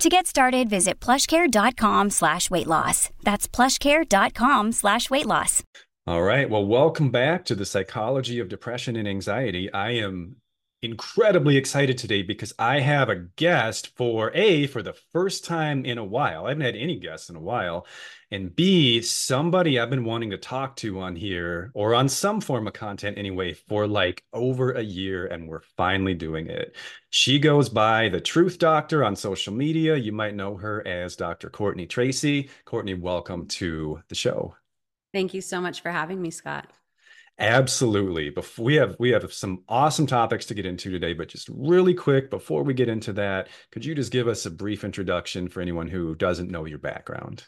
To get started, visit plushcare.com slash weight loss. That's plushcare.com slash weight loss. All right. Well, welcome back to the psychology of depression and anxiety. I am incredibly excited today because I have a guest for A, for the first time in a while. I haven't had any guests in a while. And B, somebody I've been wanting to talk to on here or on some form of content anyway for like over a year. And we're finally doing it. She goes by the Truth Doctor on social media. You might know her as Dr. Courtney Tracy. Courtney, welcome to the show. Thank you so much for having me, Scott. Absolutely. Before we have we have some awesome topics to get into today, but just really quick before we get into that, could you just give us a brief introduction for anyone who doesn't know your background?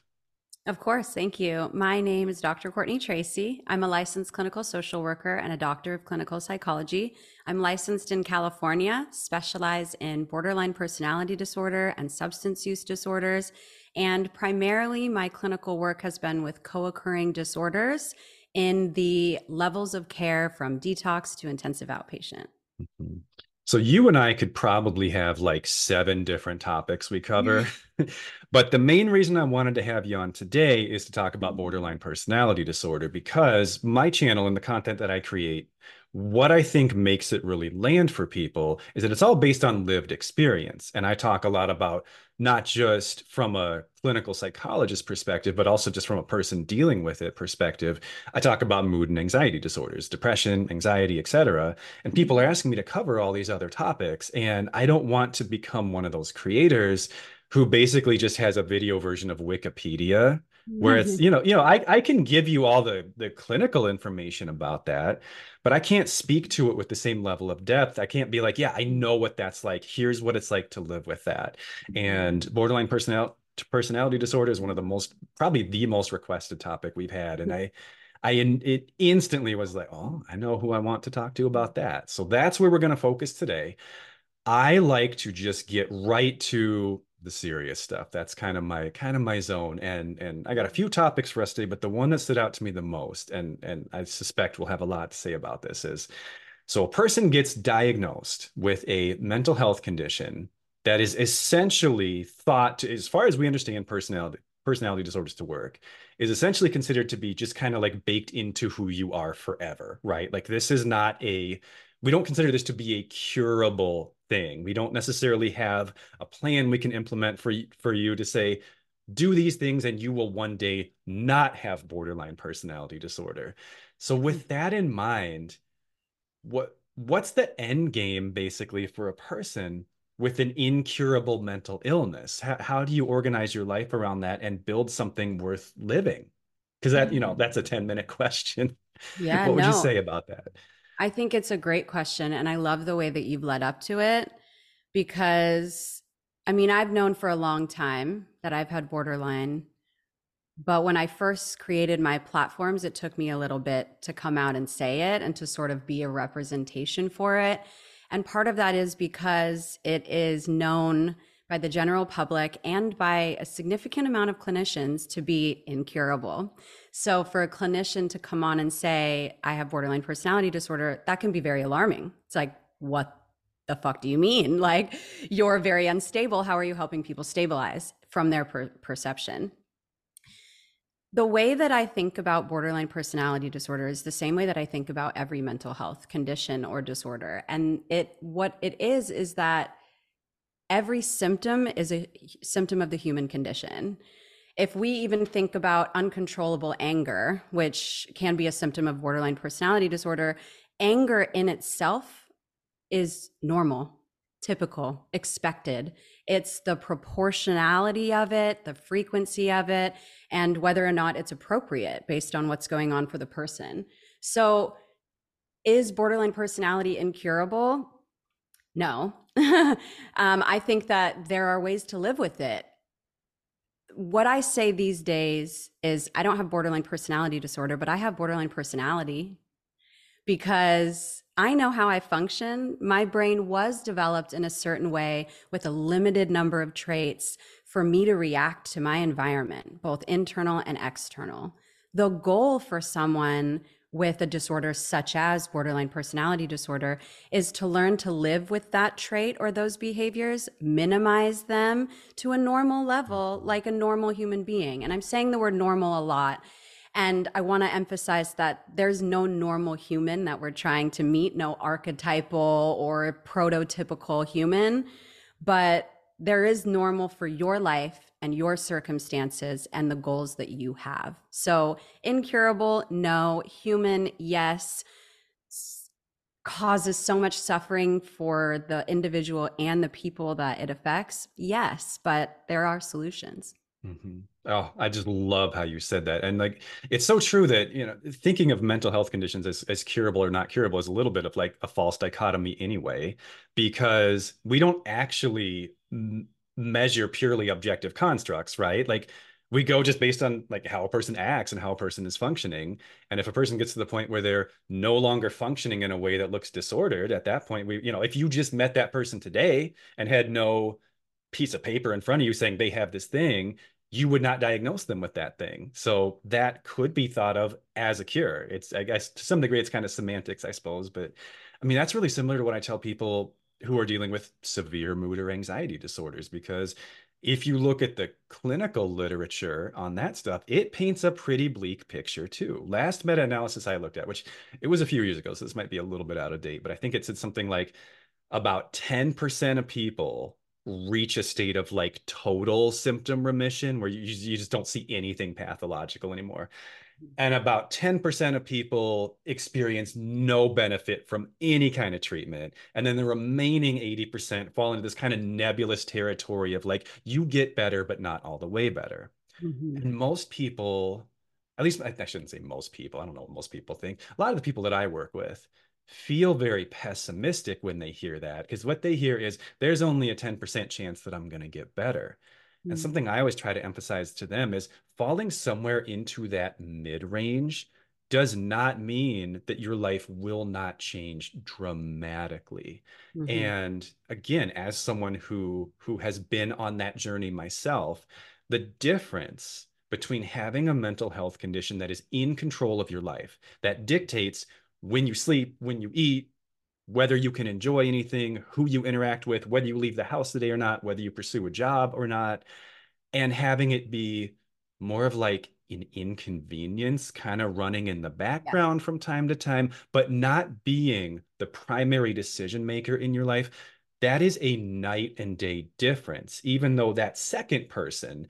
Of course, thank you. My name is Dr. Courtney Tracy. I'm a licensed clinical social worker and a doctor of clinical psychology. I'm licensed in California, specialize in borderline personality disorder and substance use disorders, and primarily my clinical work has been with co-occurring disorders in the levels of care from detox to intensive outpatient. Mm-hmm. So you and I could probably have like seven different topics we cover. Mm. but the main reason I wanted to have you on today is to talk about mm. borderline personality disorder because my channel and the content that I create what I think makes it really land for people is that it's all based on lived experience. And I talk a lot about not just from a clinical psychologist perspective, but also just from a person dealing with it perspective. I talk about mood and anxiety disorders, depression, anxiety, etc. And people are asking me to cover all these other topics. And I don't want to become one of those creators who basically just has a video version of Wikipedia where it's mm-hmm. you know you know I, I can give you all the the clinical information about that but i can't speak to it with the same level of depth. I can't be like yeah i know what that's like. Here's what it's like to live with that. Mm-hmm. And borderline personality personality disorder is one of the most probably the most requested topic we've had and mm-hmm. i i it instantly was like oh i know who i want to talk to about that. So that's where we're going to focus today. I like to just get right to the serious stuff. That's kind of my kind of my zone. And and I got a few topics for us today, but the one that stood out to me the most, and and I suspect we'll have a lot to say about this, is so a person gets diagnosed with a mental health condition that is essentially thought to, as far as we understand personality personality disorders to work, is essentially considered to be just kind of like baked into who you are forever, right? Like this is not a we don't consider this to be a curable thing. We don't necessarily have a plan we can implement for for you to say do these things and you will one day not have borderline personality disorder. So with hmm. that in mind, what what's the end game basically for a person with an incurable mental illness? How, how do you organize your life around that and build something worth living? Because that, you know, mm-hmm. that's a 10 minute question. Yeah. what would no. you say about that? I think it's a great question. And I love the way that you've led up to it because I mean, I've known for a long time that I've had borderline. But when I first created my platforms, it took me a little bit to come out and say it and to sort of be a representation for it. And part of that is because it is known by the general public and by a significant amount of clinicians to be incurable. So for a clinician to come on and say, I have borderline personality disorder, that can be very alarming. It's like, what the fuck do you mean? Like, you're very unstable. How are you helping people stabilize from their per- perception? The way that I think about borderline personality disorder is the same way that I think about every mental health condition or disorder. And it what it is is that every symptom is a symptom of the human condition. if we even think about uncontrollable anger, which can be a symptom of borderline personality disorder, anger in itself is normal, typical, expected. It's the proportionality of it, the frequency of it, and whether or not it's appropriate based on what's going on for the person. So, is borderline personality incurable? No. um, I think that there are ways to live with it what I say these days is I don't have borderline personality disorder, but I have borderline personality because I know how I function. My brain was developed in a certain way with a limited number of traits for me to react to my environment, both internal and external. The goal for someone with a disorder such as borderline personality disorder is to learn to live with that trait or those behaviors, minimize them to a normal level, like a normal human being. And I'm saying the word normal a lot. And I want to emphasize that there's no normal human that we're trying to meet, no archetypal or prototypical human, but there is normal for your life and your circumstances and the goals that you have. So, incurable, no. Human, yes. Causes so much suffering for the individual and the people that it affects, yes, but there are solutions. Mm-hmm. Oh, I just love how you said that. And like, it's so true that, you know, thinking of mental health conditions as, as curable or not curable is a little bit of like a false dichotomy anyway, because we don't actually measure purely objective constructs, right? Like we go just based on like how a person acts and how a person is functioning. And if a person gets to the point where they're no longer functioning in a way that looks disordered, at that point, we, you know, if you just met that person today and had no piece of paper in front of you saying they have this thing, you would not diagnose them with that thing. So that could be thought of as a cure. It's, I guess, to some degree, it's kind of semantics, I suppose. But I mean, that's really similar to what I tell people who are dealing with severe mood or anxiety disorders because if you look at the clinical literature on that stuff, it paints a pretty bleak picture too. Last meta analysis I looked at, which it was a few years ago, so this might be a little bit out of date, but I think it said something like about 10% of people reach a state of like total symptom remission where you, you just don't see anything pathological anymore and about 10% of people experience no benefit from any kind of treatment. And then the remaining 80% fall into this kind of nebulous territory of like you get better but not all the way better. Mm-hmm. and most people at least I, shouldn't say most people i don't know what most people think. A lot of the people that i work with feel very pessimistic when they hear that because what they hear is there's only a 10% chance that i'm going to get better and mm. something I always try to emphasize to them is falling somewhere into that mid range does not mean that your life will not change dramatically. Mm-hmm. And again, as someone who who has been on that journey myself, the difference between having a mental health condition that is in control of your life, that dictates when you sleep, when you eat, whether you can enjoy anything, who you interact with, whether you leave the house today or not, whether you pursue a job or not, and having it be more of like an inconvenience kind of running in the background yeah. from time to time, but not being the primary decision maker in your life. That is a night and day difference, even though that second person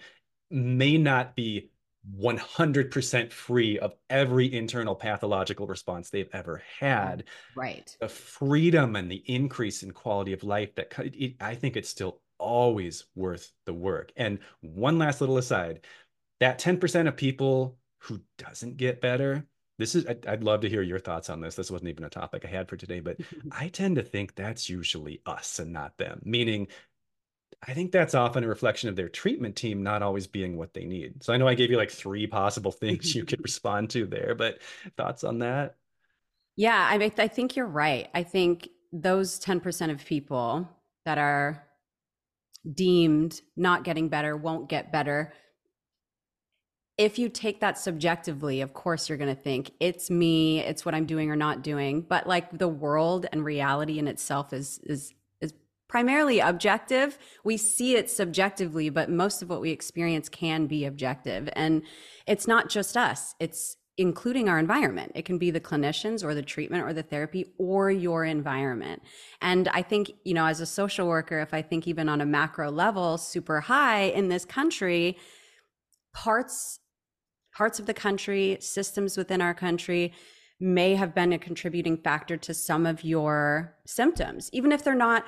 may not be 100% free of every internal pathological response they've ever had. Right. The freedom and the increase in quality of life that it, I think it's still always worth the work. And one last little aside, that 10% of people who doesn't get better, this is I'd, I'd love to hear your thoughts on this. This wasn't even a topic I had for today, but I tend to think that's usually us and not them. Meaning I think that's often a reflection of their treatment team not always being what they need. So I know I gave you like three possible things you could respond to there, but thoughts on that? Yeah, I mean, I think you're right. I think those 10% of people that are deemed not getting better won't get better. If you take that subjectively, of course, you're going to think it's me, it's what I'm doing or not doing. But like the world and reality in itself is, is primarily objective. We see it subjectively, but most of what we experience can be objective. And it's not just us, it's including our environment. It can be the clinicians or the treatment or the therapy or your environment. And I think, you know, as a social worker, if I think even on a macro level, super high in this country, parts parts of the country, systems within our country may have been a contributing factor to some of your symptoms, even if they're not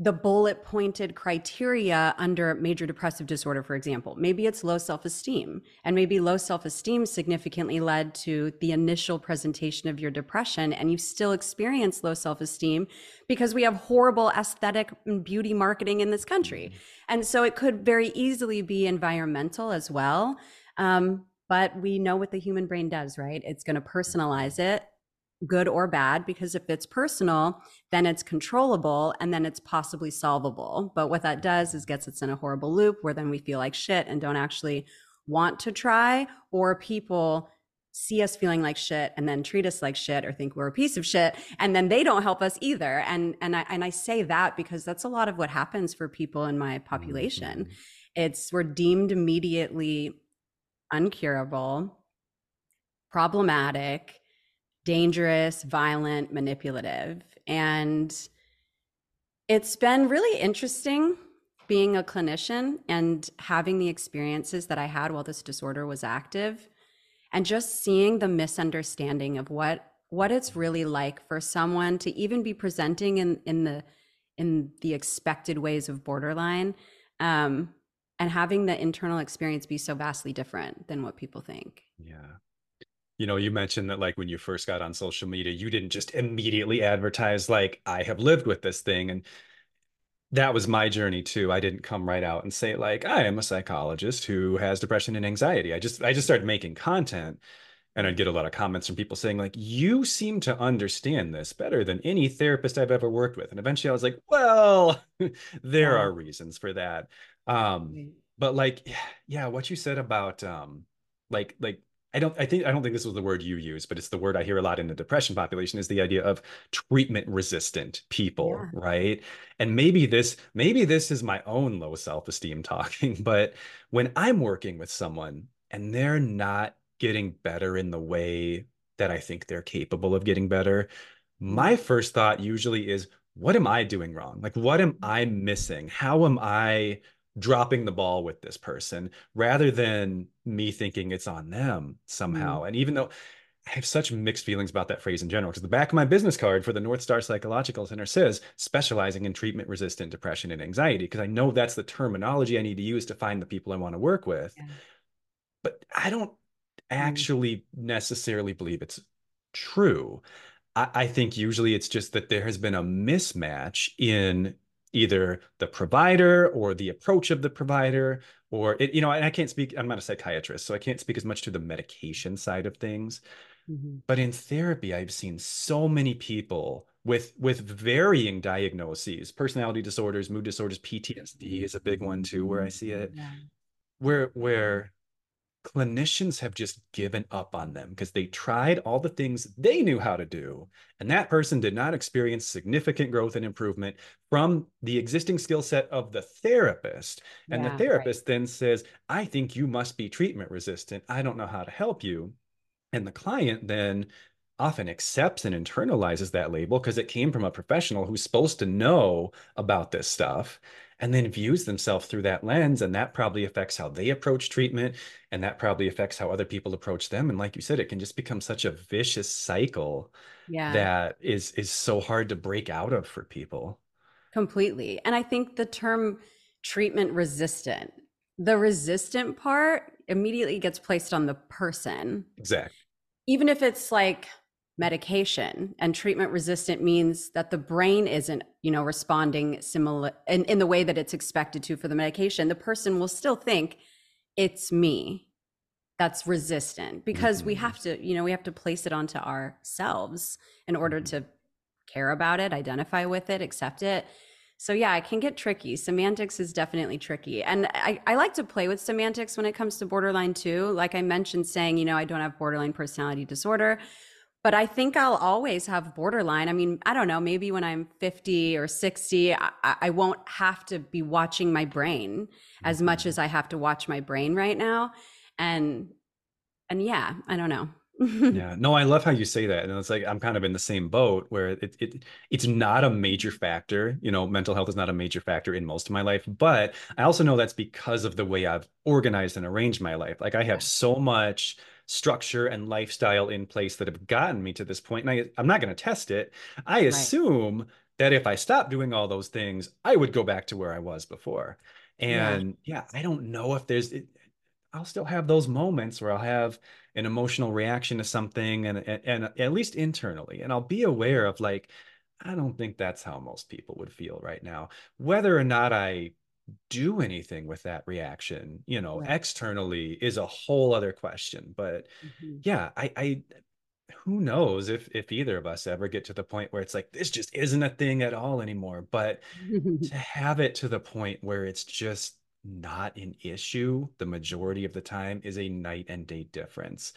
the bullet pointed criteria under major depressive disorder, for example. Maybe it's low self esteem, and maybe low self esteem significantly led to the initial presentation of your depression, and you still experience low self esteem because we have horrible aesthetic and beauty marketing in this country. Mm-hmm. And so it could very easily be environmental as well. Um, but we know what the human brain does, right? It's going to personalize it good or bad because if it's personal then it's controllable and then it's possibly solvable. But what that does is gets us in a horrible loop where then we feel like shit and don't actually want to try or people see us feeling like shit and then treat us like shit or think we're a piece of shit and then they don't help us either. And and I and I say that because that's a lot of what happens for people in my population. Mm-hmm. it's we're deemed immediately uncurable problematic dangerous, violent, manipulative. And it's been really interesting being a clinician and having the experiences that I had while this disorder was active and just seeing the misunderstanding of what what it's really like for someone to even be presenting in in the in the expected ways of borderline um, and having the internal experience be so vastly different than what people think. Yeah you know you mentioned that like when you first got on social media you didn't just immediately advertise like i have lived with this thing and that was my journey too. I didn't come right out and say like i am a psychologist who has depression and anxiety. I just i just started making content and i'd get a lot of comments from people saying like you seem to understand this better than any therapist i've ever worked with. And eventually i was like well there are reasons for that. Um but like yeah what you said about um like like I don't I think I don't think this was the word you use, but it's the word I hear a lot in the depression population is the idea of treatment resistant people, yeah. right? And maybe this maybe this is my own low self-esteem talking, but when I'm working with someone and they're not getting better in the way that I think they're capable of getting better, my mm-hmm. first thought usually is what am I doing wrong? Like what am I missing? How am I dropping the ball with this person rather than me thinking it's on them somehow. Mm. And even though I have such mixed feelings about that phrase in general, because the back of my business card for the North Star Psychological Center says specializing in treatment resistant depression and anxiety, because I know that's the terminology I need to use to find the people I want to work with. Yeah. But I don't mm. actually mm. necessarily believe it's true. I, I think usually it's just that there has been a mismatch in either the provider or the approach of the provider or it you know and i can't speak i'm not a psychiatrist so i can't speak as much to the medication side of things mm-hmm. but in therapy i've seen so many people with with varying diagnoses personality disorders mood disorders ptsd is a big one too where i see it yeah. where where clinicians have just given up on them because they tried all the things they knew how to do. And that person did not experience significant growth and improvement from the existing skill set of the therapist. And yeah, the therapist right. then says, I think you must be treatment resistant. I don't know how to help you. And the client then often accepts and internalizes that label because it came from a professional who's supposed to know about this stuff and then views themselves through that lens and that probably affects how they approach treatment and that probably affects how other people approach them. And like you said it can just become such a vicious cycle yeah. that is is so hard to break out of for people. Completely. And i think the term treatment resistant the resistant part immediately gets placed on the person. Exactly even if it's like medication and treatment resistant means that the brain isn't you know responding similar in, in the way that it's expected to for the medication. The person will still think it's me that's resistant because mm-hmm. we have to you know we have to place it onto ourselves in order mm-hmm. to care about it identify with it accept it. So yeah it can get tricky. Semantics is definitely tricky. And I, I like to play with semantics when it comes to borderline too. Like i mentioned saying you know i don't have borderline personality disorder but I think I'll always have borderline. I mean, I don't know, maybe when I'm 50 or 60, I, I won't have to be watching my brain as much as I have to watch my brain right now. And, and yeah, I don't know. yeah no i love how you say that and it's like i'm kind of in the same boat where it, it it's not a major factor you know mental health is not a major factor in most of my life but i also know that's because of the way i've organized and arranged my life like i have so much structure and lifestyle in place that have gotten me to this point and I, i'm not going to test it. I assume right. that if i stop doing all those things i would go back to where i was before. And yeah, yeah i don't know if there's it, I'll still have those moments where I'll have an emotional reaction to something and, and, and at least internally and I'll be aware of like I don't think that's how most people would feel right now. Whether or not I do anything with that reaction you know right. externally is a whole other question but mm-hmm. yeah I I who knows if if either of us ever get to the point where it's like this just isn't a thing at all anymore but to have it to the point where it's just not an issue the majority of the time is a night and day difference.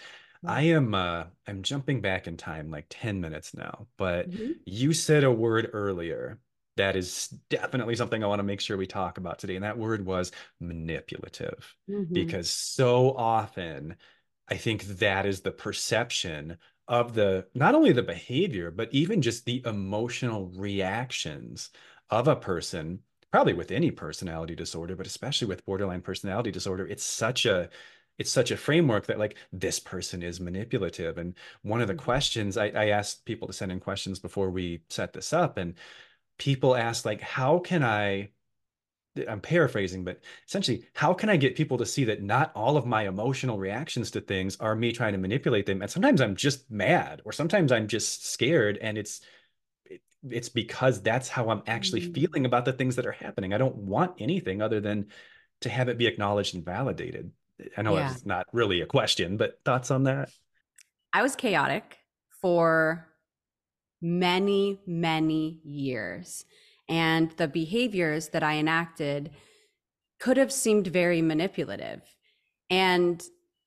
I am uh I'm jumping back in time like 10 minutes now, but mm-hmm. you said a word earlier that is definitely something I want to make sure we talk about today. And that word was manipulative. Mm-hmm. Because so often I think that is the perception of the not only the behavior, but even just the emotional reactions of a person probably with any personality disorder, but especially with borderline personality disorder, it's such a it's such a framework that like this person is manipulative. And one of the mm-hmm. questions I, I asked people to send in questions before we set this up, and people ask like, how can I I'm paraphrasing, but essentially, how can I get people to see that not all of my emotional reactions to things are me trying to manipulate them? And sometimes I'm just mad, or sometimes I'm just scared, and it's it's because that's how I'm actually mm-hmm. feeling about the things that are happening. I don't want anything other than to have it be acknowledged and validated. I know yeah. it's not really a question, but thoughts on that? I was chaotic for many, many years. And the behaviors that I enacted could have seemed very manipulative. And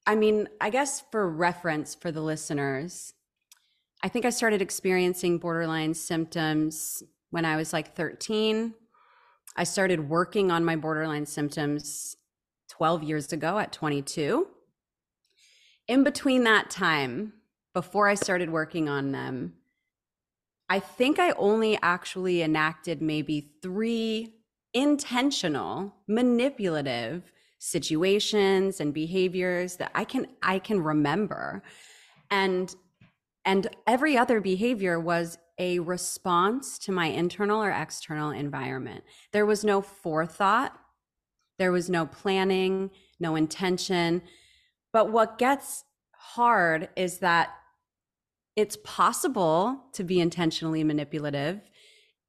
I mean, I guess for reference for the listeners, I think I started experiencing borderline symptoms when I was like 13. I started working on my borderline symptoms 12 years ago at 22. In between that time, before I started working on them, I think I only actually enacted maybe three intentional, manipulative situations and behaviors that I can I can remember. And and every other behavior was a response to my internal or external environment. There was no forethought, there was no planning, no intention. But what gets hard is that it's possible to be intentionally manipulative.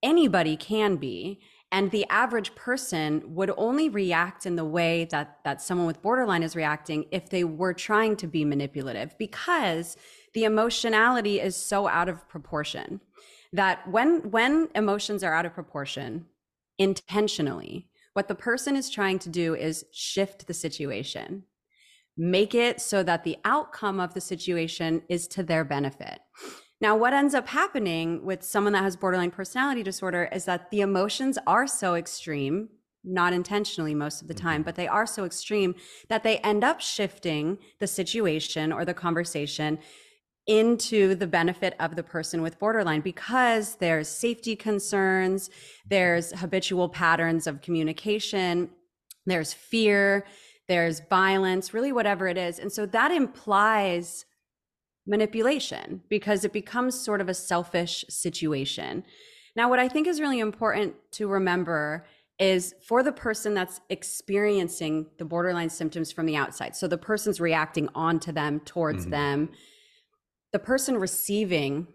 Anybody can be. And the average person would only react in the way that, that someone with borderline is reacting if they were trying to be manipulative because the emotionality is so out of proportion that when when emotions are out of proportion intentionally what the person is trying to do is shift the situation make it so that the outcome of the situation is to their benefit now what ends up happening with someone that has borderline personality disorder is that the emotions are so extreme not intentionally most of the time, mm-hmm. but they are so extreme that they end up shifting the situation or the conversation into the benefit of the person with borderline because there's safety concerns, there's habitual patterns of communication, there's fear, there's violence, really whatever it is. And so that implies manipulation because it becomes sort of a selfish situation. Now, what I think is really important to remember is for the person that's experiencing the borderline symptoms from the outside. So the person's reacting onto them, towards mm-hmm. them the person receiving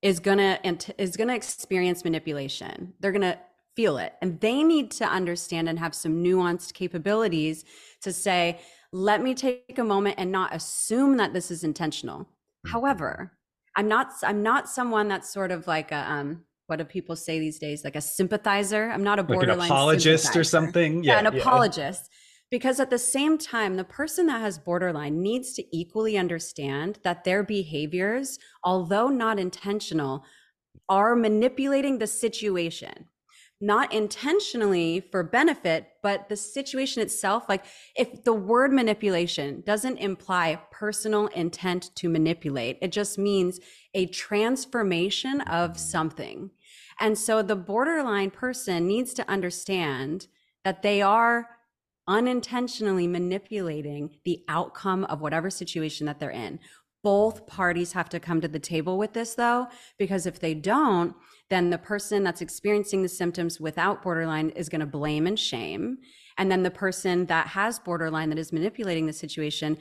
is gonna is gonna experience manipulation they're gonna feel it. And they need to understand and have some nuanced capabilities to say let me take a moment and not assume that this is intentional. Mm-hmm. however i'm not i'm not someone that's sort of like a um what do people say these days? Like a sympathizer? I'm not a borderline like apologist or something? Yeah, yeah an yeah. apologist. Because at the same time, the person that has borderline needs to equally understand that their behaviors, although not intentional, are manipulating the situation not intentionally for benefit, but the situation itself, like if the word manipulation doesn't imply personal intent to manipulate, it just means a transformation of something. And so the borderline person needs to understand that they are unintentionally manipulating the outcome of whatever situation that they're in. Both parties have to come to the table with this, though, because if they don't, then the person that's experiencing the symptoms without borderline is going to blame and shame. And then the person that has borderline that is manipulating the situation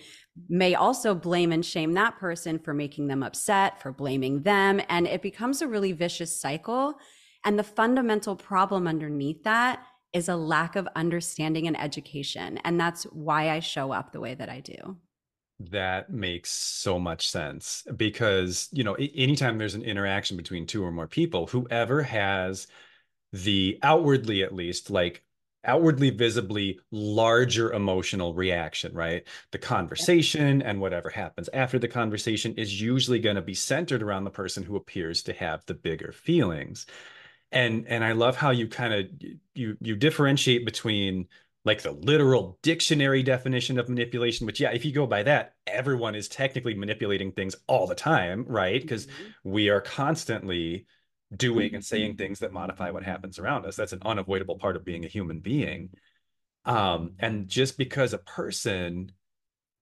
may also blame and shame that person for making them upset, for blaming them. And it becomes a really vicious cycle. And the fundamental problem underneath that is a lack of understanding and education. And that's why I show up the way that I do. That makes so much sense because, you know, anytime there's an interaction between two or more people, whoever has the outwardly, at least, like outwardly visibly larger emotional reaction, right? The conversation and whatever happens after the conversation is usually going to be centered around the person who appears to have the bigger feelings. And and I love how you kind of you you differentiate between like the literal dictionary definition of manipulation which yeah if you go by that everyone is technically manipulating things all the time right? Because mm-hmm. we are constantly doing and saying things that modify what happens around us. That's an unavoidable part of being a human being. Um, and just because a person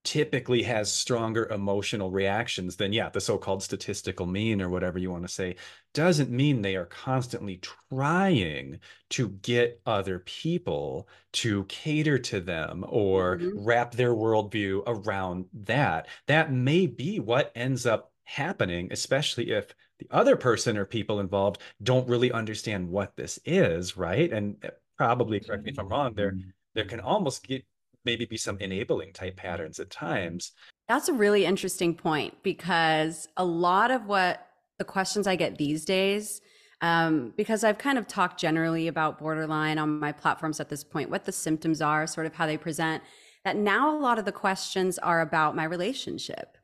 typically has stronger emotional reactions than yeah the so-called statistical mean or whatever you want to say doesn't mean they are constantly trying to get other people to cater to them or mm-hmm. wrap their worldview around that. That may be what ends up happening especially if the other person or people involved don't really understand what this is right? And eh, probably correct me if i'm wrong there there can almost get maybe be some enabling type patterns at times. That's a really interesting point because a lot of what the questions I get these days, um, because I've kind of talked generally about borderline on my platforms at this point, what the symptoms are, sort of how they present, that now a lot of the questions are about my relationship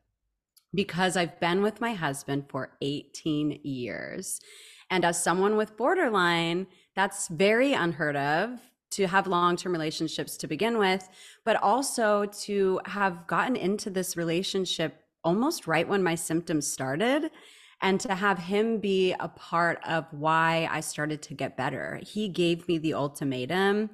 because I've been with my husband for 18 years. And as someone with borderline, that's very unheard of to have long term relationships to begin with, but also to have gotten into this relationship almost right when my symptoms started and to have him be a part of why I started to get better. He gave me the ultimatum,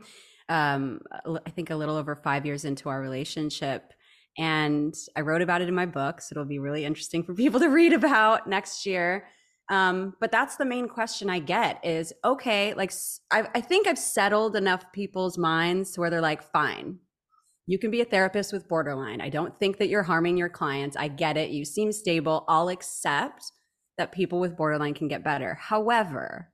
um, I think a little over five years into our relationship. And I wrote about it in my book. So it'll be really interesting for people to read about next year. Um, but that's the main question I get is okay, like I, I think I've settled enough people's minds to where they're like, fine, you can be a therapist with borderline. I don't think that you're harming your clients. I get it. You seem stable. I'll accept that people with borderline can get better. However,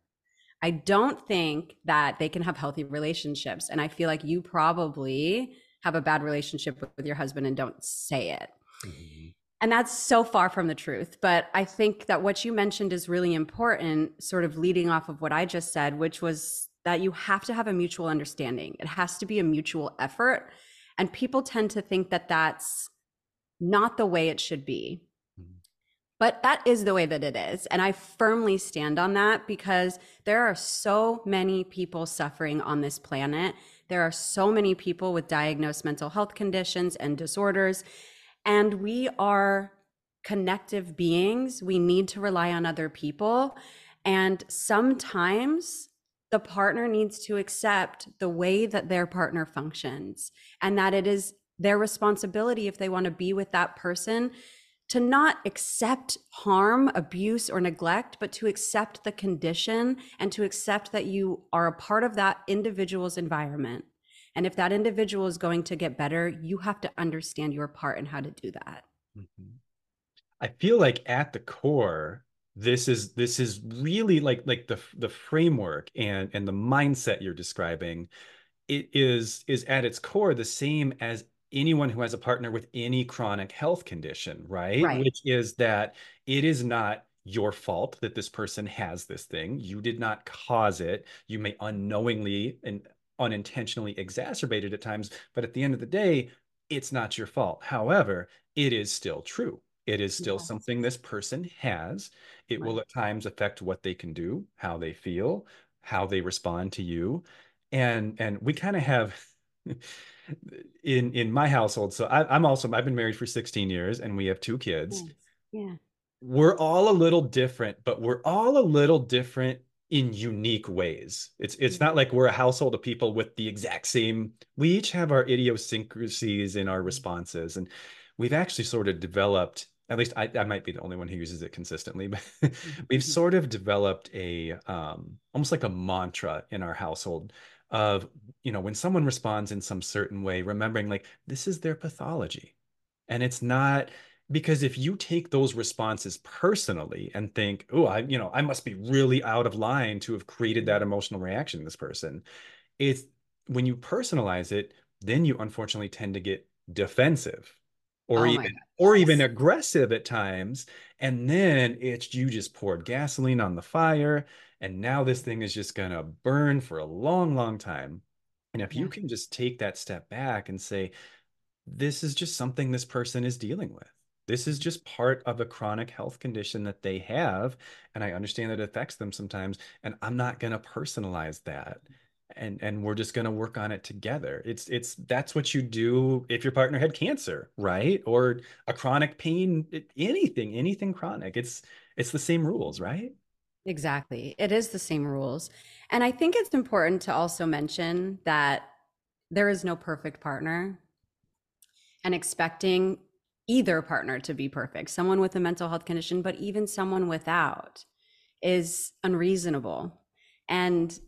I don't think that they can have healthy relationships. And I feel like you probably have a bad relationship with your husband and don't say it. Mm-hmm. And that's so far from the truth. But I think that what you mentioned is really important, sort of leading off of what I just said, which was that you have to have a mutual understanding. It has to be a mutual effort. And people tend to think that that's not the way it should be. Mm-hmm. But that is the way that it is. And I firmly stand on that because there are so many people suffering on this planet. There are so many people with diagnosed mental health conditions and disorders. And we are connective beings. We need to rely on other people. And sometimes the partner needs to accept the way that their partner functions and that it is their responsibility if they want to be with that person to not accept harm, abuse, or neglect, but to accept the condition and to accept that you are a part of that individual's environment. And if that individual is going to get better, you have to understand your part and how to do that. Mm-hmm. I feel like at the core, this is this is really like like the the framework and and the mindset you're describing it is is at its core the same as anyone who has a partner with any chronic health condition right? right which is that it is not your fault that this person has this thing you did not cause it you may unknowingly and unintentionally exacerbated at times, but at the end of the day, it's not your fault. However, it is still true. It is still yes. something this person has. It right. will at times affect what they can do, how they feel, how they respond to you and and we kind of have in in my household so I, i'm also i've been married for 16 years and we have two kids yeah we're all a little different but we're all a little different in unique ways it's it's not like we're a household of people with the exact same we each have our idiosyncrasies in our mm-hmm. responses and we've actually sort of developed at least I, I might be the only one who uses it consistently, but mm-hmm. we've sort of developed a um, almost like a mantra in our household of, you know, when someone responds in some certain way, remembering like this is their pathology. And it's not because if you take those responses personally and think, oh, I, you know, I must be really out of line to have created that emotional reaction in this person. It's when you personalize it, then you unfortunately tend to get defensive or oh even or even aggressive at times and then it's you just poured gasoline on the fire and now this thing is just going to burn for a long long time and if yeah. you can just take that step back and say this is just something this person is dealing with this is just part of a chronic health condition that they have and i understand that it affects them sometimes and i'm not going to personalize that and and we're just going to work on it together. It's it's that's what you do if your partner had cancer right? Or a chronic pain anything anything chronic. It's it's the same rules right? Exactly. It is the same rules. And i think it's important to also mention that there is no perfect partner and expecting either partner to be perfect someone with a mental health condition but even someone without is unreasonable and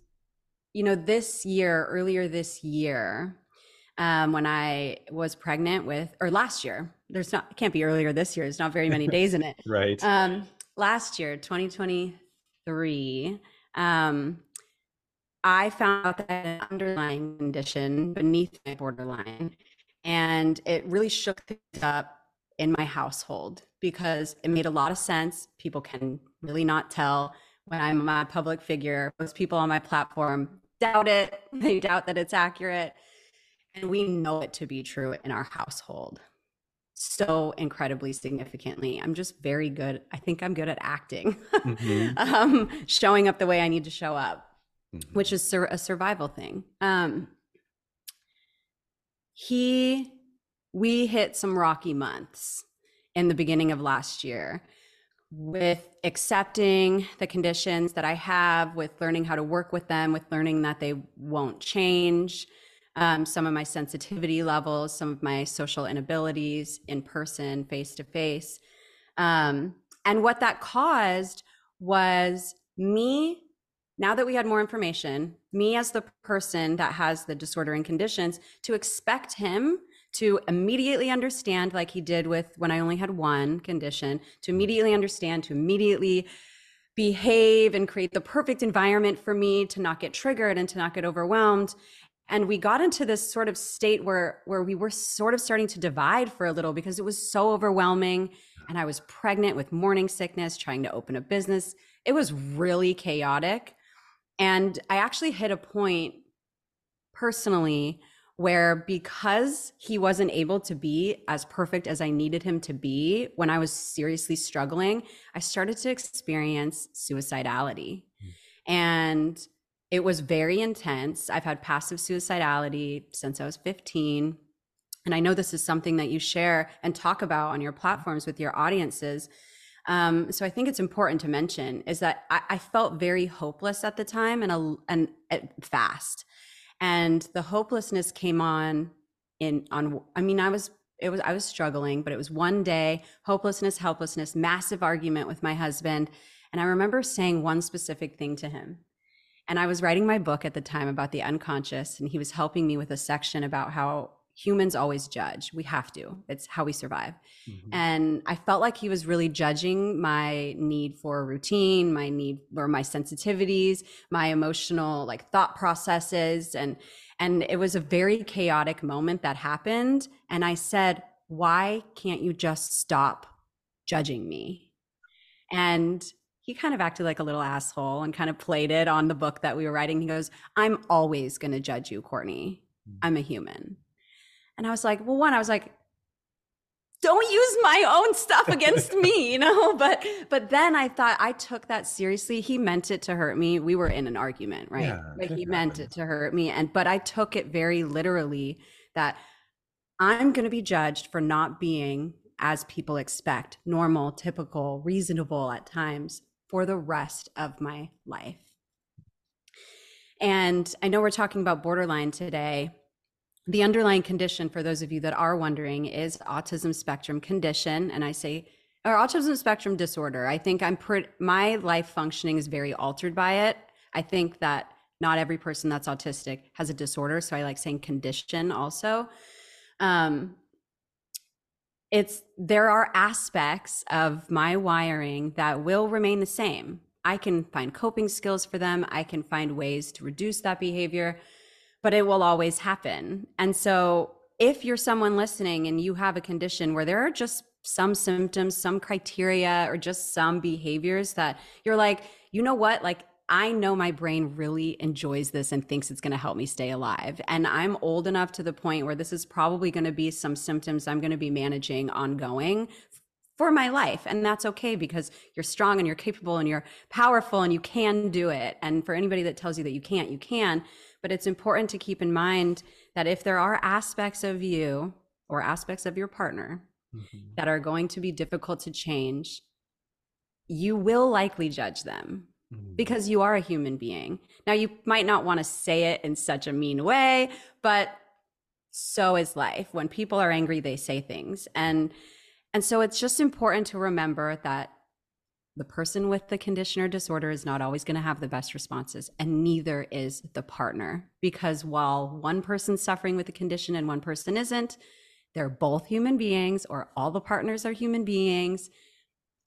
you know, this year, earlier this year, um, when I was pregnant with, or last year, there's not, can't be earlier this year. There's not very many days in it. right. Um, last year, 2023, um, I found out that an underlying condition beneath my borderline, and it really shook things up in my household because it made a lot of sense. People can really not tell when I'm a public figure. Most people on my platform doubt it, they doubt that it's accurate. And we know it to be true in our household so incredibly significantly. I'm just very good. I think I'm good at acting, mm-hmm. um, showing up the way I need to show up, mm-hmm. which is sur- a survival thing. Um, he, we hit some rocky months in the beginning of last year with accepting the conditions that I have, with learning how to work with them, with learning that they won't change, um, some of my sensitivity levels, some of my social inabilities in person, face to face. And what that caused was me, now that we had more information, me as the person that has the disorder and conditions, to expect him to immediately understand, like he did with when I only had one condition, to immediately understand, to immediately behave and create the perfect environment for me to not get triggered and to not get overwhelmed. And we got into this sort of state where where we were sort of starting to divide for a little because it was so overwhelming and i was pregnant with morning sickness trying to open a business. It was really chaotic. And i actually hit a point personally where because he wasn't able to be as perfect as I needed him to be when I was seriously struggling, I started to experience suicidality. Mm. And it was very intense. I've had passive suicidality since I was 15. And I know this is something that you share and talk about on your platforms with your audiences. Um, so I think it's important to mention is that I, I felt very hopeless at the time and, a, and, and fast and the hopelessness came on in on i mean i was it was i was struggling but it was one day hopelessness helplessness massive argument with my husband. And i remember saying one specific thing to him. And i was writing my book at the time about the unconscious and he was helping me with a section about how humans always judge. We have to. It's how we survive. Mm-hmm. And I felt like he was really judging my need for a routine, my need or my sensitivities, my emotional like thought processes and and it was a very chaotic moment that happened and I said, "Why can't you just stop judging me?" And he kind of acted like a little asshole and kind of played it on the book that we were writing. He goes, I'm always going to judge you, Courtney. Mm. I'm a human. And I was like, well, one, I was like, don't use my own stuff against me you know? But but then i thought i took that seriously. He meant it to hurt me. We were in an argument right? Yeah, like he meant happen. it to hurt me. And but i took it very literally that i'm going to be judged for not being as people expect normal typical reasonable at times for the rest of my life. And i know we're talking about borderline today the underlying condition for those of you that are wondering is autism spectrum condition and i say or autism spectrum disorder. I think i'm pretty my life functioning is very altered by it. I think that not every person that's autistic has a disorder so i like saying condition also. Um it's there are aspects of my wiring that will remain the same. I can find coping skills for them. I can find ways to reduce that behavior but it will always happen. And so, if you're someone listening and you have a condition where there are just some symptoms, some criteria, or just some behaviors that you're like, you know what? Like, I know my brain really enjoys this and thinks it's going to help me stay alive. And I'm old enough to the point where this is probably going to be some symptoms I'm going to be managing ongoing for my life. And that's okay because you're strong and you're capable and you're powerful and you can do it. And for anybody that tells you that you can't, you can. But it's important to keep in mind that if there are aspects of you or aspects of your partner Mhm. that are going to be difficult to change, you will likely judge them Mhm. because you are a human being. Now, you might not want to say it in such a mean way, but so is life. When people are angry, they say things. And and so it's just important to remember that the person with the condition or disorder is not always going to have the best responses, and neither is the partner. Because while one person's suffering with the condition and one person isn't, they're both human beings, or all the partners are human beings.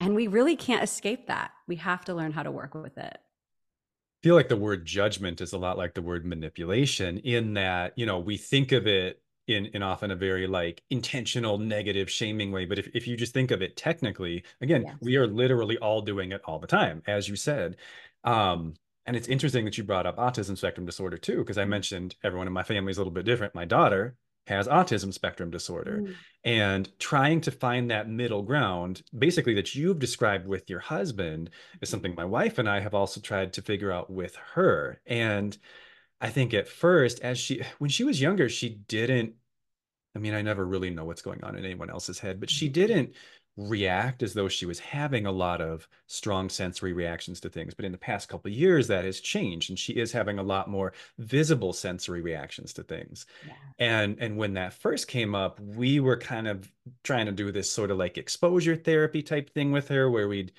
And we really can't escape that. We have to learn how to work with it. I feel like the word judgment is a lot like the word manipulation in that, you know, we think of it in in often a very like intentional negative shaming way but if, if you just think of it technically again Yes. we are literally all doing it all the time as you said um and it's interesting that you brought up autism spectrum disorder too because i mentioned everyone in my family is a little bit different my daughter has autism spectrum disorder Mm. and trying to find that middle ground basically that you've described with your husband is something my wife and I have also tried to figure out with her and I think at first as she when she was younger she didn't I mean I never really know what's going on in anyone else's head but she mm-hmm. didn't react as though she was having a lot of strong sensory reactions to things but in the past couple of years that has changed and she is having a lot more visible sensory reactions to things Yeah. and and when that first came up we were kind of trying to do this sort of like exposure therapy type thing with her where we'd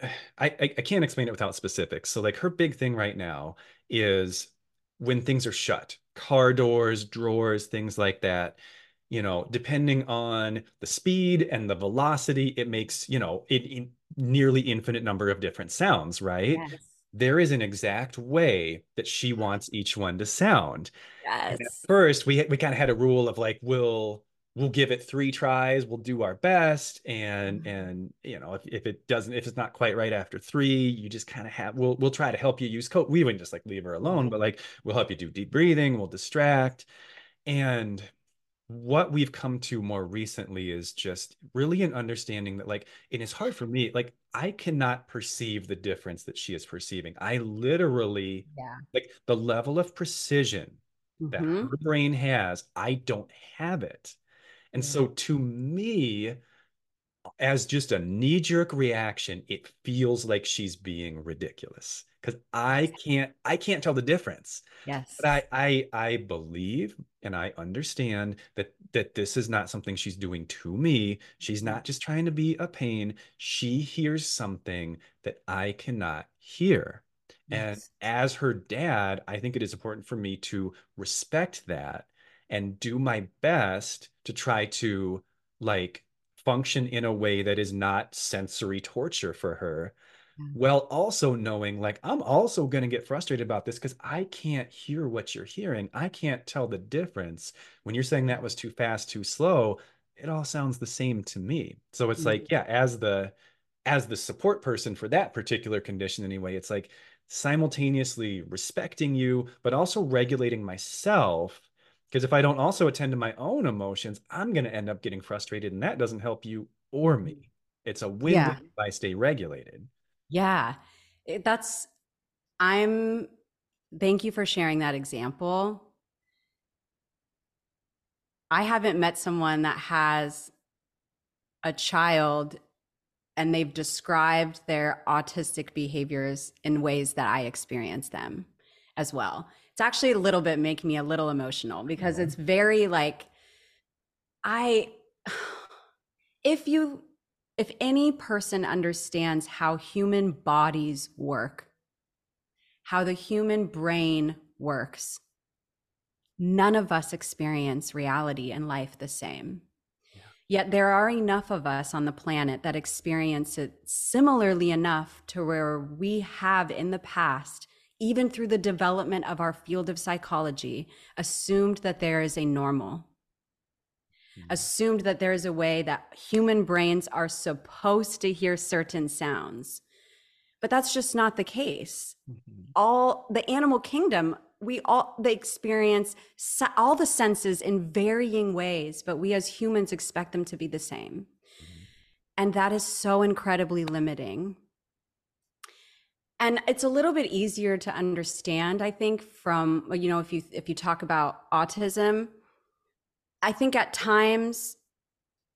I, I I can't explain it without specifics. So like her big thing right now is when things are shut, car doors, drawers, things like that. You know, depending on the speed and the velocity, it makes you know it, it nearly infinite number of different sounds, right? Yes. There is an exact way that she wants each one to sound. And at Yes. first, we we kind of had a rule of like we'll we'll give it three tries, we'll do our best, and Mhm. and you know if, if it doesn't if it's not quite right after three, you just kind of have we'll we'll try to help you use code. We wouldn't just like leave her alone, but like we'll help you do deep breathing, we'll distract, and what we've come to more recently is just really an understanding that like it is hard for me like i cannot perceive the difference that she is perceiving i literally Yeah. like the level of precision that Mhm. her brain has i don't have it and so mm-hmm. to me as just a knee-jerk reaction it feels like she's being ridiculous because i can't i can't tell the difference Yes. but I, I I believe and I understand that that this is not something she's doing to me. She's not mm-hmm. just trying to be a pain. She hears something that I cannot hear. And as her dad, I think it is important for me to respect that and do my best to try to like function in a way that is not sensory torture for her mm. Yeah. while also knowing like I'm also going to get frustrated about this because I can't hear what you're hearing. I can't tell the difference. When you're saying that was too fast, too slow, it all sounds the same to me. So it's mm. like, yeah, as the as the support person for that particular condition anyway, it's like simultaneously respecting you, but also regulating myself Because if I don't also attend to my own emotions, I'm going to end up getting frustrated, and that doesn't help you or me. Mm-hmm. It's a win Yeah. if I stay regulated. Yeah. It- That's, I'm, thank you for sharing that example. I haven't met someone that has a child and they've described their autistic behaviors in ways that I experience them as well. It's actually a little bit making me a little emotional because it's mm-hmm. very like, I, if you, if any person understands how human bodies work, how the human brain works, none of us experience reality and life the same. Yet there are enough of us on the planet that experience it similarly enough to where we have in the past, even through the development of our field of psychology, assumed that there is a normal assumed that there is a way that human brains are supposed to hear certain sounds. But that's just not the case. Mhm. All the animal kingdom, we all they experience all the senses in varying ways, but we as humans expect them to be the same. And that is so incredibly limiting. And it's a little bit easier to understand, I think, from you know, if you if you talk about autism, I think at times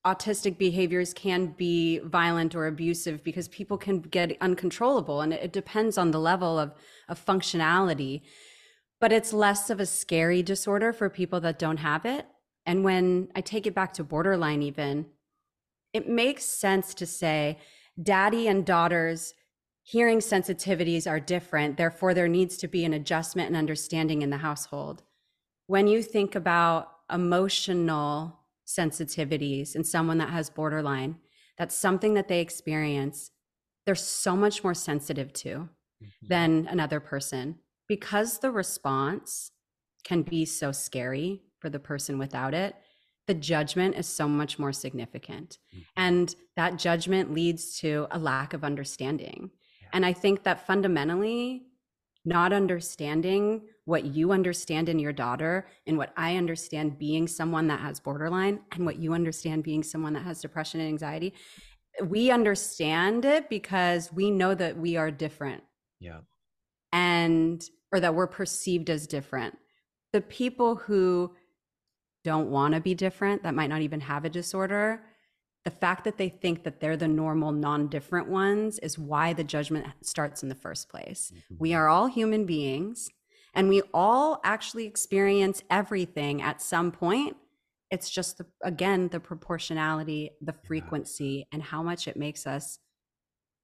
autistic behaviors can be violent or abusive because people can get uncontrollable and it depends on the level of, of functionality. But it's less of a scary disorder for people that don't have it. And when I take it back to borderline, even, it makes sense to say daddy and daughter's hearing sensitivities are different. Therefore, there needs to be an adjustment and understanding in the household. When you think about emotional sensitivities in someone that has borderline, that's something that they experience, they're so much more sensitive to Mhm. than another person because the response can be so scary for the person without it. The judgment is so much more significant. Mhm. And that judgment leads to a lack of understanding. And I think that fundamentally, not understanding what you understand in your daughter and what I understand being someone that has borderline and what you understand being someone that has depression and anxiety, we understand it because we know that we are different Yeah. and or that we're perceived as different. The people who don't want to be different, that might not even have a disorder, the fact that they think that they're the normal, non different ones is why the judgment starts in the first place. We are all human beings and we all actually experience everything at some point. It's just, the, again, the proportionality, the frequency, and how much it makes us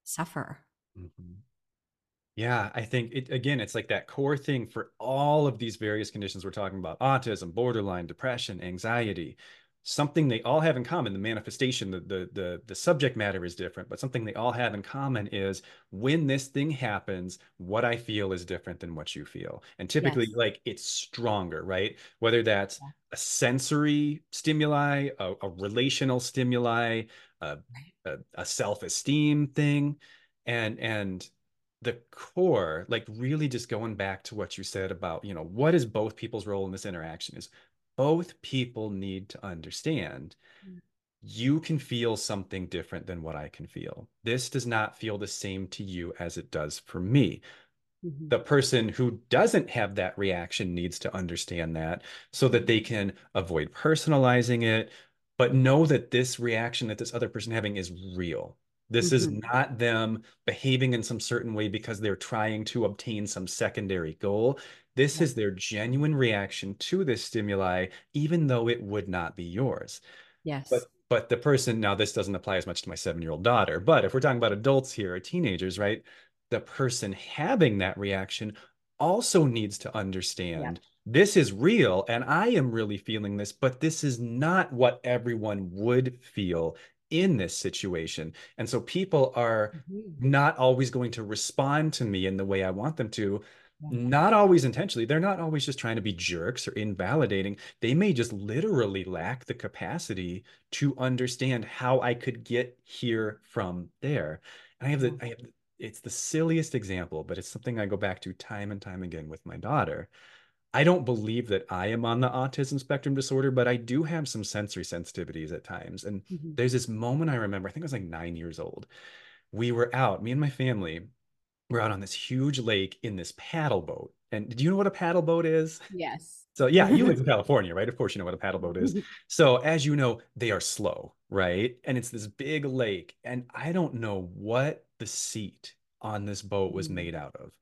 suffer. Mhm. Yeah, I think it again, it's like that core thing for all of these various conditions we're talking about autism, borderline, depression, anxiety. Something they all have in common, the manifestation, the, the the the subject matter is different, but something they all have in common is when this thing happens, what I feel is different than what you feel. And typically, Yes. like it's stronger, right? Whether that's Yeah. a sensory stimuli, a, a relational stimuli, a, a, a self-esteem thing, and and the core, like really just going back to what you said about, you know, what is both people's role in this interaction is both people need to understand Mm. you can feel something different than what I can feel. This does not feel the same to you as it does for me. Mhm. The person who doesn't have that reaction needs to understand that so that they can avoid personalizing it, but know that this reaction that this other person having is real. This is Mhm. not them behaving in some certain way because they're trying to obtain some secondary goal. This Yeah. is their genuine reaction to this stimuli, even though it would not be yours. Yes. But but the person now this doesn't apply as much to my seven-year-old daughter, but if we're talking about adults here or teenagers, right? The person having that reaction also needs to understand this is real and I am really feeling this, but this is not what everyone would feel in this situation. And so people are Mhm. not always going to respond to me in the way I want them to, Yeah. Not always intentionally. They're not always just trying to be jerks or invalidating. They may just literally lack the capacity to understand how I could get here from there. And I have the, I have, it's the silliest example, but it's something I go back to time and time again with my daughter. I don't believe that I am on the autism spectrum disorder, but I do have some sensory sensitivities at times. And Mhm. there's this moment I remember, I think I was like nine years old. We were out, me and my family were out on this huge lake in this paddle boat. And do you know what a paddle boat is? Yes. So yeah, you live in California, right? Of course you know what a paddle boat is. So as you know, they are slow, right? And it's this big lake, and I don't know what the seat on this boat was Mm. made out of.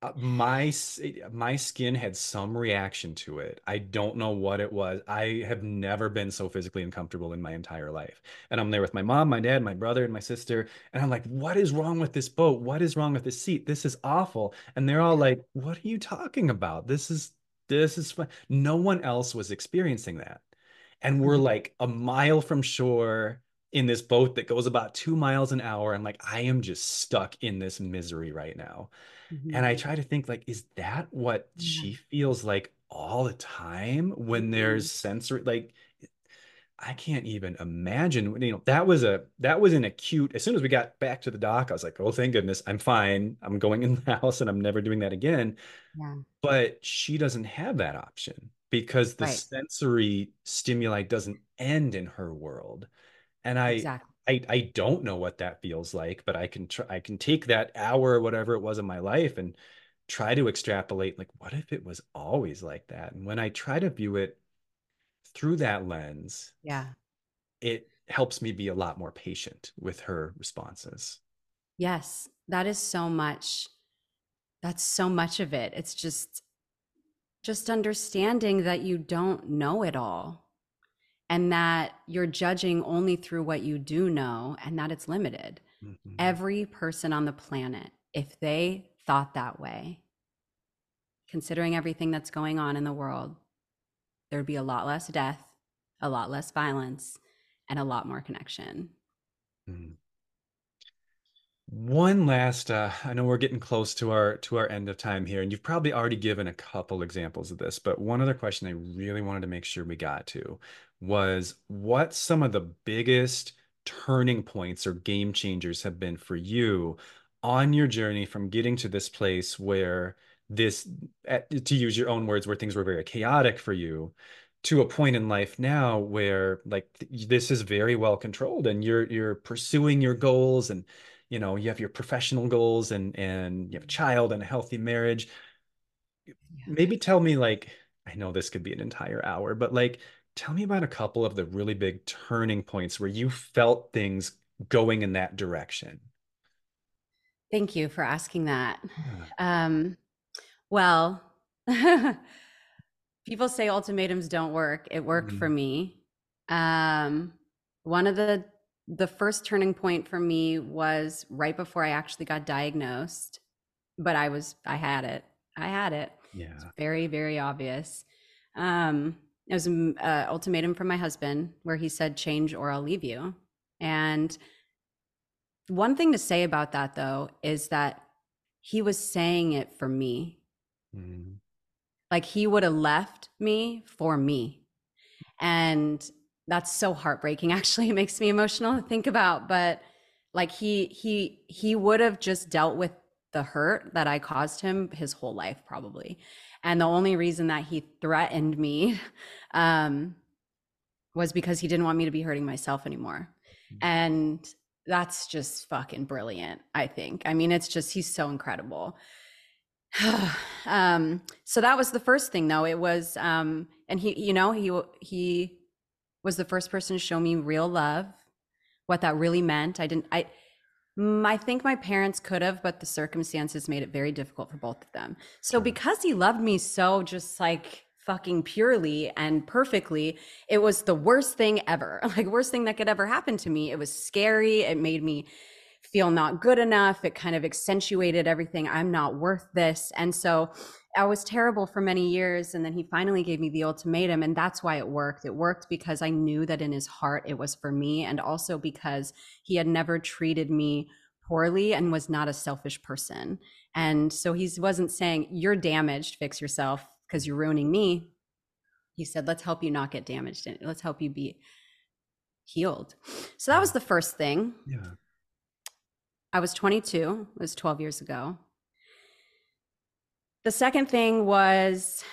Uh, my my skin had some reaction to it. I don't know what it was. I have never been so physically uncomfortable in my entire life. And I'm there with my mom, my dad, my brother, and my sister, and I'm like, "What is wrong with this boat? What is wrong with this seat? This is awful." And they're all like, "What are you talking about? This is this is fun." No one else was experiencing that. And we're Mhm. like a mile from shore in this boat that goes about two miles an hour. I'm like, I am just stuck in this misery right now. And I Mhm. try to think like, is that what Yeah. she feels like all the time when there's sensory like I can't even imagine, you know, that was a that was an acute as soon as we got back to the dock, I was like, oh thank goodness, I'm fine. I'm going in the house and I'm never doing that again. Yeah. But she doesn't have that option because the Right. sensory stimuli doesn't end in her world. And I Exactly. I I don't know what that feels like, but I can try I can take that hour or whatever it was in my life and try to extrapolate like what if it was always like that? And when I try to view it through that lens, Yeah. it helps me be a lot more patient with her responses. Yes. That is so much. That's so much of it. It's just just understanding that you don't know it all and that you're judging only through what you do know and that it's limited. Mhm. Every person on the planet, if they thought that way, considering everything that's going on in the world, there'd be a lot less death, a lot less violence, and a lot more connection. Mhm. One last, uh, I know we're getting close to our to our end of time here, and you've probably already given a couple examples of this, but one other question I really wanted to make sure we got to was what some of the biggest turning points or game changers have been for you on your journey from getting to this place where this, at- to use your own words, where things were very chaotic for you, to a point in life now where like th- this is very well controlled and you're you're pursuing your goals and you know you have your professional goals and and you have a child and a healthy marriage maybe tell me like i know this could be an entire hour but like tell me about a couple of the really big turning points where you felt things going in that direction Thank you for asking that. Yeah. Um, well, people say ultimatums don't work. It worked for me. Um, one of the the first turning point for me was right before I actually got diagnosed, but I was I had it. I had it. yeah It's very very obvious. Um, it was an uh, ultimatum from my husband where he said change or I'll leave you. And one thing to say about that though is that he was saying it for me. Mhm. Like he would have left me for me. And that's so heartbreaking actually. It makes me emotional to think about, but like he he he would have just dealt with the hurt that I caused him his whole life probably. And the only reason that he threatened me um was because he didn't want me to be hurting myself anymore. And that's just fucking brilliant, I think. I mean, it's just he's so incredible. um so that was the first thing though. It was um and he you know, he he was the first person to show me real love, what that really meant. I didn't I Mm, I think my parents could have, but the circumstances made it very difficult for both of them. So because he loved me so just like fucking purely and perfectly, it was the worst thing ever. Like worst thing that could ever happen to me. It was scary. It made me feel not good enough. It kind of accentuated everything. I'm not worth this. And so I was terrible for many years. And then he finally gave me the ultimatum. And that's why it worked. It worked because I knew that in his heart it was for me. And also because he had never treated me poorly and was not a selfish person. And so he wasn't saying, You're damaged, fix yourself because you're ruining me. He said, Let's help you not get damaged. And let's help you be healed. So that was the first thing. yeah I was 22, it was 12 years ago. The second thing was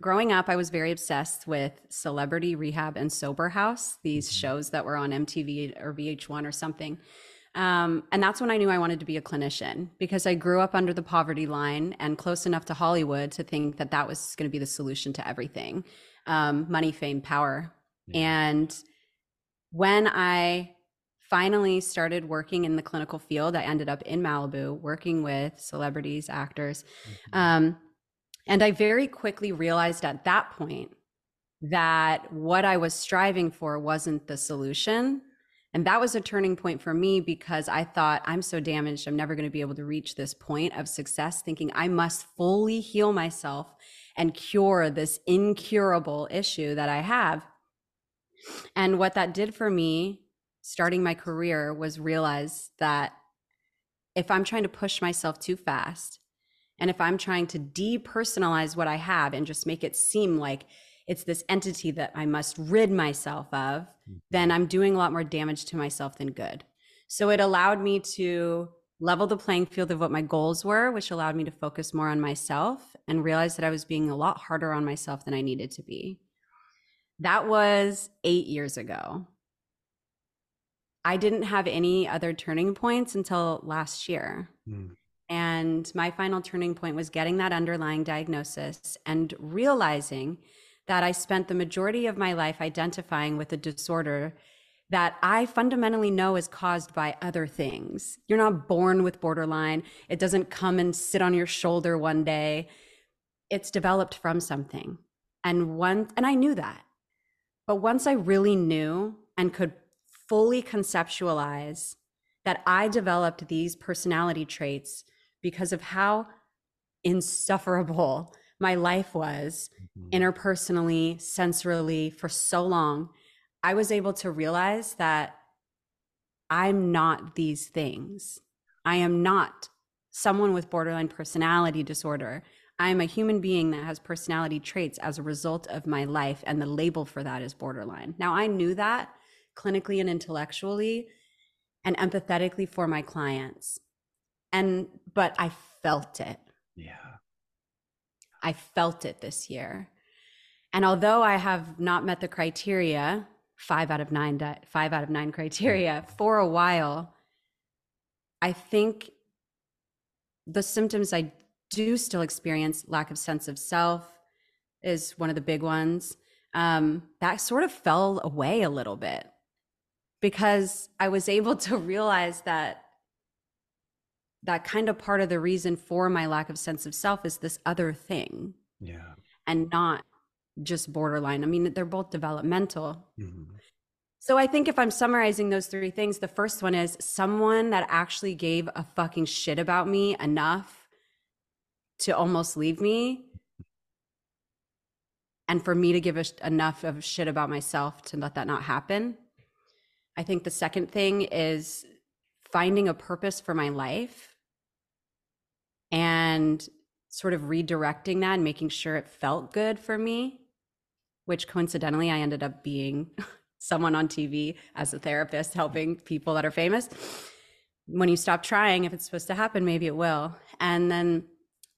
growing up, I was very obsessed with Celebrity Rehab and Sober House, these Mhm. shows that were on MTV or VH1 or something. Um, and that's when I knew I wanted to be a clinician because I grew up under the poverty line and close enough to Hollywood to think that that was going to be the solution to everything um, money, fame, power. Yeah. And when I finally started working in the clinical field, I ended up in Malibu working with celebrities, actors. Mhm. Um, and I very quickly realized at that point that what I was striving for wasn't the solution. And that was a turning point for me because I thought, I'm so damaged, I'm never going to be able to reach this point of success, thinking I must fully heal myself and cure this incurable issue that I have. And what that did for me starting my career was realize that if I'm trying to push myself too fast, and if I'm trying to depersonalize what I have and just make it seem like it's this entity that I must rid myself of, then mm-hmm. I'm doing a lot more damage to myself than good. So it allowed me to level the playing field of what my goals were, which allowed me to focus more on myself and realize that I was being a lot harder on myself than I needed to be. That was eight years ago. I didn't have any other turning points until last year. Mm. And my final turning point was getting that underlying diagnosis and realizing that I spent the majority of my life identifying with a disorder that I fundamentally know is caused by other things. You're not born with borderline, it doesn't come and sit on your shoulder one day. It's developed from something. And once, and I knew that. But once I really knew and could fully conceptualize that I developed these personality traits because of how insufferable my life was Mhm. interpersonally, sensorily for so long, I was able to realize that I'm not these things. I am not someone with borderline personality disorder. I am a human being that has personality traits as a result of my life, and the label for that is borderline. Now, I knew that clinically and intellectually and empathetically for my clients. And, but I felt it. Yeah. I felt it this year. And although I have not met the criteria, five out of nine, five out of nine criteria for a while, I think the symptoms I do still experience, lack of sense of self is one of the big ones. Um, that sort of fell away a little bit because I was able to realize that that kind of part of the reason for my lack of sense of self is this other thing Yeah. and not just borderline. I mean, they're both developmental. Mhm. So I think if I'm summarizing those three things, the first one is someone that actually gave a fucking shit about me enough to almost leave me. And for me to give a, sh- enough of shit about myself to let that not happen. I think the second thing is finding a purpose for my life and sort of redirecting that and making sure it felt good for me, which coincidentally I ended up being someone on TV as a therapist helping people that are famous. When you stop trying, if it's supposed to happen, maybe it will. And then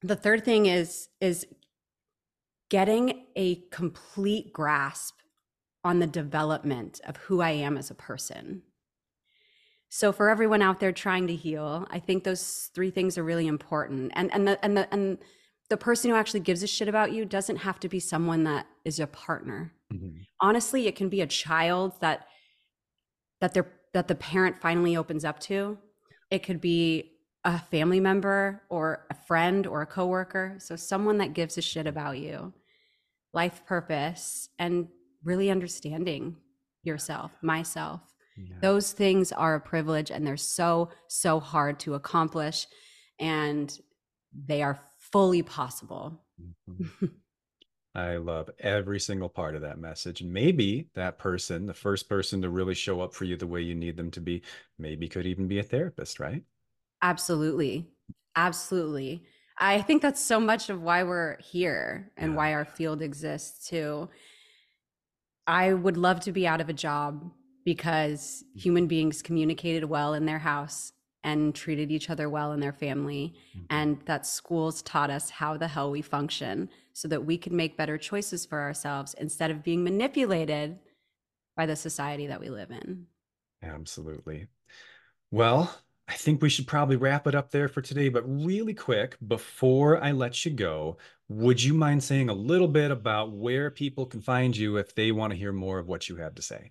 the third thing is is getting a complete grasp on the development of who I am as a person. So for everyone out there trying to heal, I think those three things are really important. And and the and the and the person who actually gives a shit about you doesn't have to be someone that is your partner. Mhm. Honestly, it can be a child that that they're that the parent finally opens up to. It could be a family member or a friend or a coworker. So someone that gives a shit about you, life purpose, and really understanding yourself, myself. Yeah. Those things are a privilege and they're so, so hard to accomplish. And they are fully possible. Mhm. I love every single part of that message. And maybe that person, the first person to really show up for you the way you need them to be, maybe could even be a therapist, right? Absolutely. Absolutely. I think that's so much of why we're here and Yeah. why our field exists too. I would love to be out of a job because human beings communicated well in their house and treated each other well in their family, mm-hmm. and that schools taught us how the hell we function so that we could make better choices for ourselves instead of being manipulated by the society that we live in. Absolutely. Well, I think we should probably wrap it up there for today. But really quick, before I let you go, would you mind saying a little bit about where people can find you if they want to hear more of what you have to say?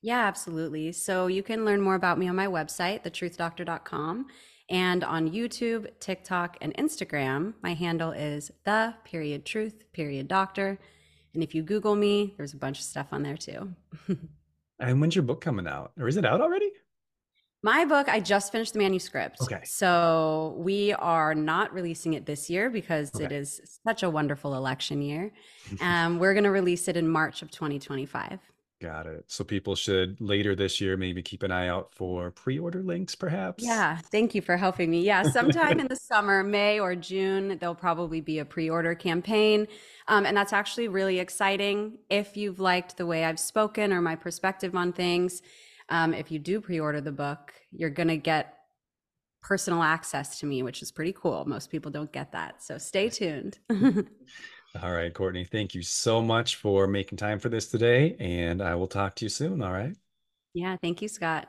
Yeah, absolutely. So you can learn more about me on my website, thetruthdoctor.com, and on YouTube, TikTok, and Instagram. My handle is the period truth period doctor. And if you Google me, there's a bunch of stuff on there too. and when's your book coming out? Or is it out already? My book, I just finished the manuscript. Okay. So we are not releasing it this year because okay. it is such a wonderful election year. um, we're going to release it in March of 2025. Got it. So people should later this year maybe keep an eye out for pre-order links, perhaps. Yeah, thank you for helping me. Yeah, sometime in the summer, May or June, there'll probably be a pre-order campaign, um, and that's actually really exciting. If you've liked the way I've spoken or my perspective on things, um, if you do pre-order the book, you're gonna get personal access to me, which is pretty cool. Most people don't get that, so stay tuned. All right, Courtney, thank you so much for making time for this today. And I will talk to you soon. All right. Yeah. Thank you, Scott.